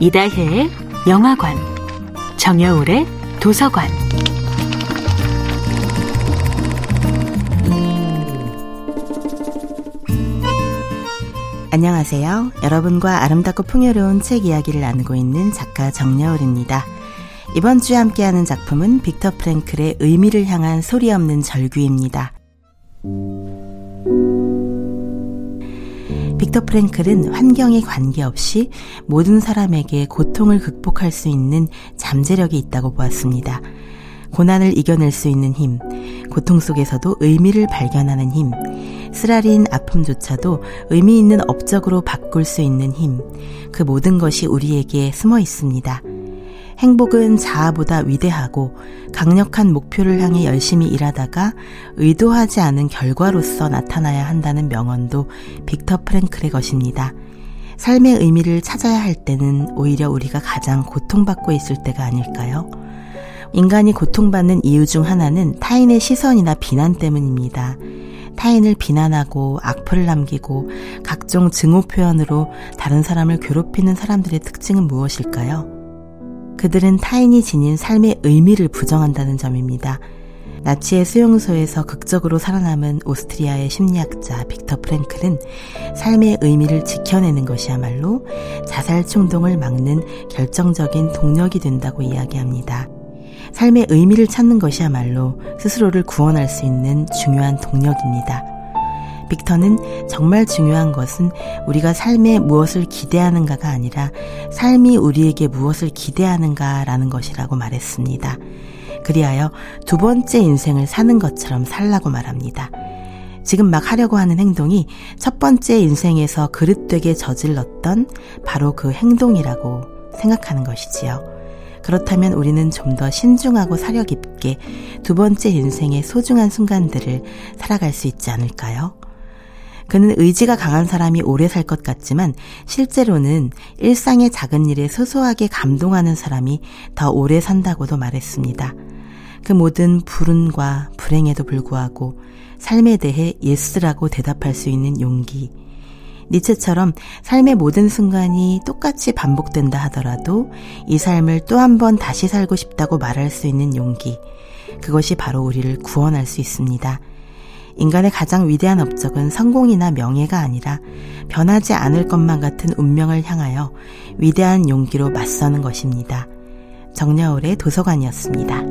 이다혜의 영화관, 정여울의 도서관. 안녕하세요. 여러분과 아름답고 풍요로운 책 이야기를 나누고 있는 작가 정여울입니다. 이번 주에 함께하는 작품은 빅터 프랭클의 의미를 향한 소리 없는 절규입니다. 빅터 프랭클은 환경에 관계없이 모든 사람에게 고통을 극복할 수 있는 잠재력이 있다고 보았습니다. 고난을 이겨낼 수 있는 힘, 고통 속에서도 의미를 발견하는 힘, 쓰라린 아픔조차도 의미 있는 업적으로 바꿀 수 있는 힘, 그 모든 것이 우리에게 숨어 있습니다. 행복은 자아보다 위대하고 강력한 목표를 향해 열심히 일하다가 의도하지 않은 결과로서 나타나야 한다는 명언도 빅터 프랭클의 것입니다. 삶의 의미를 찾아야 할 때는 오히려 우리가 가장 고통받고 있을 때가 아닐까요? 인간이 고통받는 이유 중 하나는 타인의 시선이나 비난 때문입니다. 타인을 비난하고 악플을 남기고 각종 증오 표현으로 다른 사람을 괴롭히는 사람들의 특징은 무엇일까요? 그들은 타인이 지닌 삶의 의미를 부정한다는 점입니다. 나치의 수용소에서 극적으로 살아남은 오스트리아의 심리학자 빅터 프랭클은 삶의 의미를 지켜내는 것이야말로 자살 충동을 막는 결정적인 동력이 된다고 이야기합니다. 삶의 의미를 찾는 것이야말로 스스로를 구원할 수 있는 중요한 동력입니다. 빅터는 정말 중요한 것은 우리가 삶에 무엇을 기대하는가가 아니라 삶이 우리에게 무엇을 기대하는가라는 것이라고 말했습니다. 그리하여 두 번째 인생을 사는 것처럼 살라고 말합니다. 지금 막 하려고 하는 행동이 첫 번째 인생에서 그릇되게 저질렀던 바로 그 행동이라고 생각하는 것이지요. 그렇다면 우리는 좀 더 신중하고 사려 깊게 두 번째 인생의 소중한 순간들을 살아갈 수 있지 않을까요? 그는 의지가 강한 사람이 오래 살 것 같지만 실제로는 일상의 작은 일에 소소하게 감동하는 사람이 더 오래 산다고도 말했습니다. 그 모든 불운과 불행에도 불구하고 삶에 대해 yes라고 대답할 수 있는 용기. 니체처럼 삶의 모든 순간이 똑같이 반복된다 하더라도 이 삶을 또 한 번 다시 살고 싶다고 말할 수 있는 용기. 그것이 바로 우리를 구원할 수 있습니다. 인간의 가장 위대한 업적은 성공이나 명예가 아니라 변하지 않을 것만 같은 운명을 향하여 위대한 용기로 맞서는 것입니다. 정녀울의 도서관이었습니다.